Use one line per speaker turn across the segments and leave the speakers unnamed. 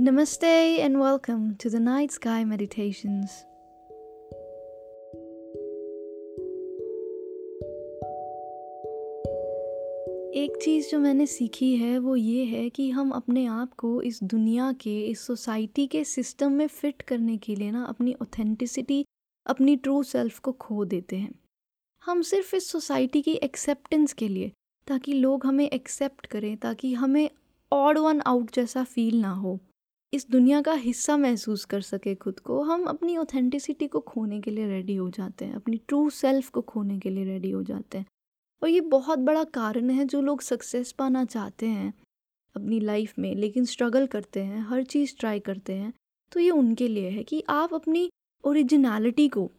Namaste and welcome to the Night Sky Meditations. एक चीज़ जो मैंने सीखी है, वो ये है कि हम अपने आप को इस दुनिया के, इस सोसाइटी के सिस्टम में फ़िट करने के लिए ना अपनी ऑथेंटिसिटी अपनी ट्रू सेल्फ को खो देते हैं हम सिर्फ़ इस सोसाइटी की एक्सेप्टेंस के लिए, ताकि लोग हमें एक्सेप्ट करें, ताकि हमें ऑड वन आउट जैसा फील ना हो इस दुनिया का हिस्सा महसूस कर सके खुद को। हम अपनी ऑथेंटिसिटी को खोने के लिए रेडी हो जाते हैं, अपनी ट्रू सेल्फ को खोने के लिए रेडी हो जाते हैं। और ये बहुत बड़ा कारण है जो लोग सक्सेस पाना चाहते हैं अपनी लाइफ में, लेकिन स्ट्रगल करते हैं, हर चीज़ ट्राई करते हैं। तो ये उनके लिए है कि आप अपनी ओरिजिनलिटी को,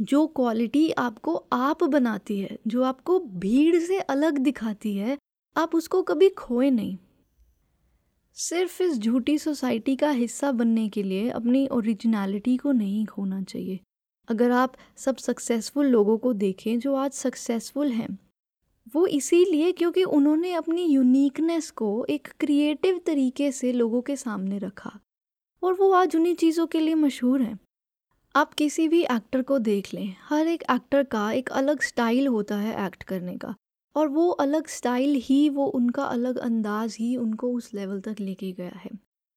जो क्वालिटी आपको आप बनाती है, जो आपको भीड़ से अलग दिखाती है, आप उसको कभी खोए नहीं। सिर्फ़ इस झूठी सोसाइटी का हिस्सा बनने के लिए अपनी ओरिजिनलिटी को नहीं खोना चाहिए। अगर आप सब सक्सेसफुल लोगों को देखें जो आज सक्सेसफुल हैं, वो इसीलिए क्योंकि उन्होंने अपनी यूनिकनेस को एक क्रिएटिव तरीके से लोगों के सामने रखा और वो आज उन्हीं चीज़ों के लिए मशहूर हैं। आप किसी भी एक्टर को देख लें, हर एक एक्टर का एक अलग स्टाइल होता है एक्ट करने का। और वो अलग स्टाइल ही, वो उनका अलग अंदाज ही उनको उस लेवल तक लेके गया है।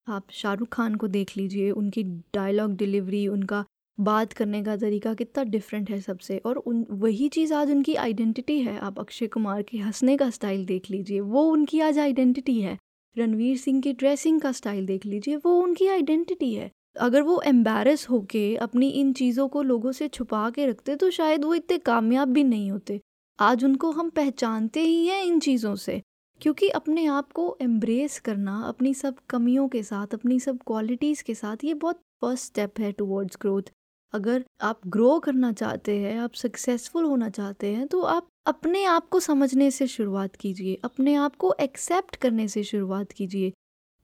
आप शाहरुख खान को देख लीजिए, उनकी डायलॉग डिलीवरी उनका बात करने का तरीका कितना डिफरेंट है सबसे। और उन, वही चीज़ आज उनकी आइडेंटिटी है। आप अक्षय कुमार के हंसने का स्टाइल देख लीजिए, वो उनकी आज आइडेंटिटी है। रणवीर सिंह की ड्रेसिंग का स्टाइल देख लीजिए, वो उनकी आइडेंटिटी है। अगर वो एम्बेरस होके अपनी इन चीज़ों को लोगों से छुपा के रखते तो शायद वो इतने कामयाब भी नहीं होते। आज उनको हम पहचानते ही हैं इन चीज़ों से, क्योंकि अपने आप को एम्ब्रेस करना, अपनी सब कमियों के साथ, अपनी सब क्वालिटीज़ के साथ, ये बहुत फ़र्स्ट स्टेप है टूवर्ड्स ग्रोथ अगर आप ग्रो करना चाहते हैं, आप सक्सेसफुल होना चाहते हैं तो आप अपने आप को समझने से शुरुआत कीजिए, अपने आप को एक्सेप्ट करने से शुरुआत कीजिए।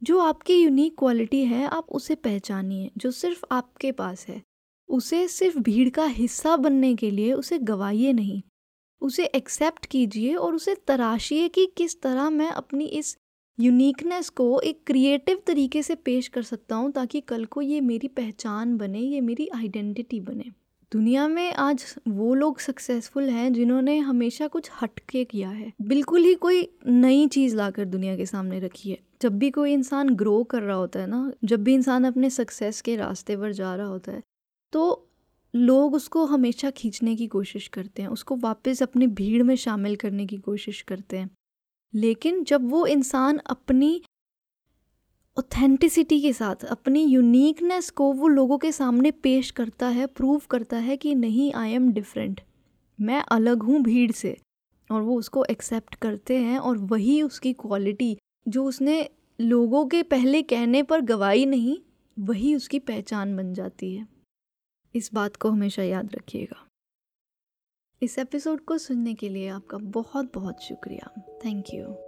जो आपकी यूनिक क्वालिटी है, आप उसे पहचानिए, जो सिर्फ़ आपके पास है। उसे सिर्फ़ भीड़ का हिस्सा बनने के लिए उसे गवाइए नहीं। उसे एक्सेप्ट कीजिए और उसे तराशिए कि किस तरह मैं अपनी इस यूनिकनेस को एक क्रिएटिव तरीके से पेश कर सकता हूँ ताकि कल को ये मेरी पहचान बने, ये मेरी आइडेंटिटी बने। दुनिया में आज वो लोग सक्सेसफुल हैं जिन्होंने हमेशा कुछ हटके किया है। बिल्कुल ही कोई नई चीज़ लाकर दुनिया के सामने रखी है। जब भी कोई इंसान ग्रो कर रहा होता है ना, जब भी इंसान अपने सक्सेस के रास्ते पर जा रहा होता है तो लोग उसको हमेशा खींचने की कोशिश करते हैं, उसको वापस अपनी भीड़ में शामिल करने की कोशिश करते हैं। लेकिन जब वो इंसान अपनी ऑथेंटिसिटी के साथ, अपनी यूनिकनेस को वो लोगों के सामने पेश करता है प्रूव करता है कि नहीं आई एम डिफरेंट मैं अलग हूँ भीड़ से, और वो उसको एक्सेप्ट करते हैं और वही उसकी क्वालिटी जो उसने लोगों के पहले कहने पर गवाही नहीं, वही उसकी पहचान बन जाती है। इस बात को हमेशा याद रखिएगा। इस एपिसोड को सुनने के लिए आपका बहुत बहुत शुक्रिया। Thank you.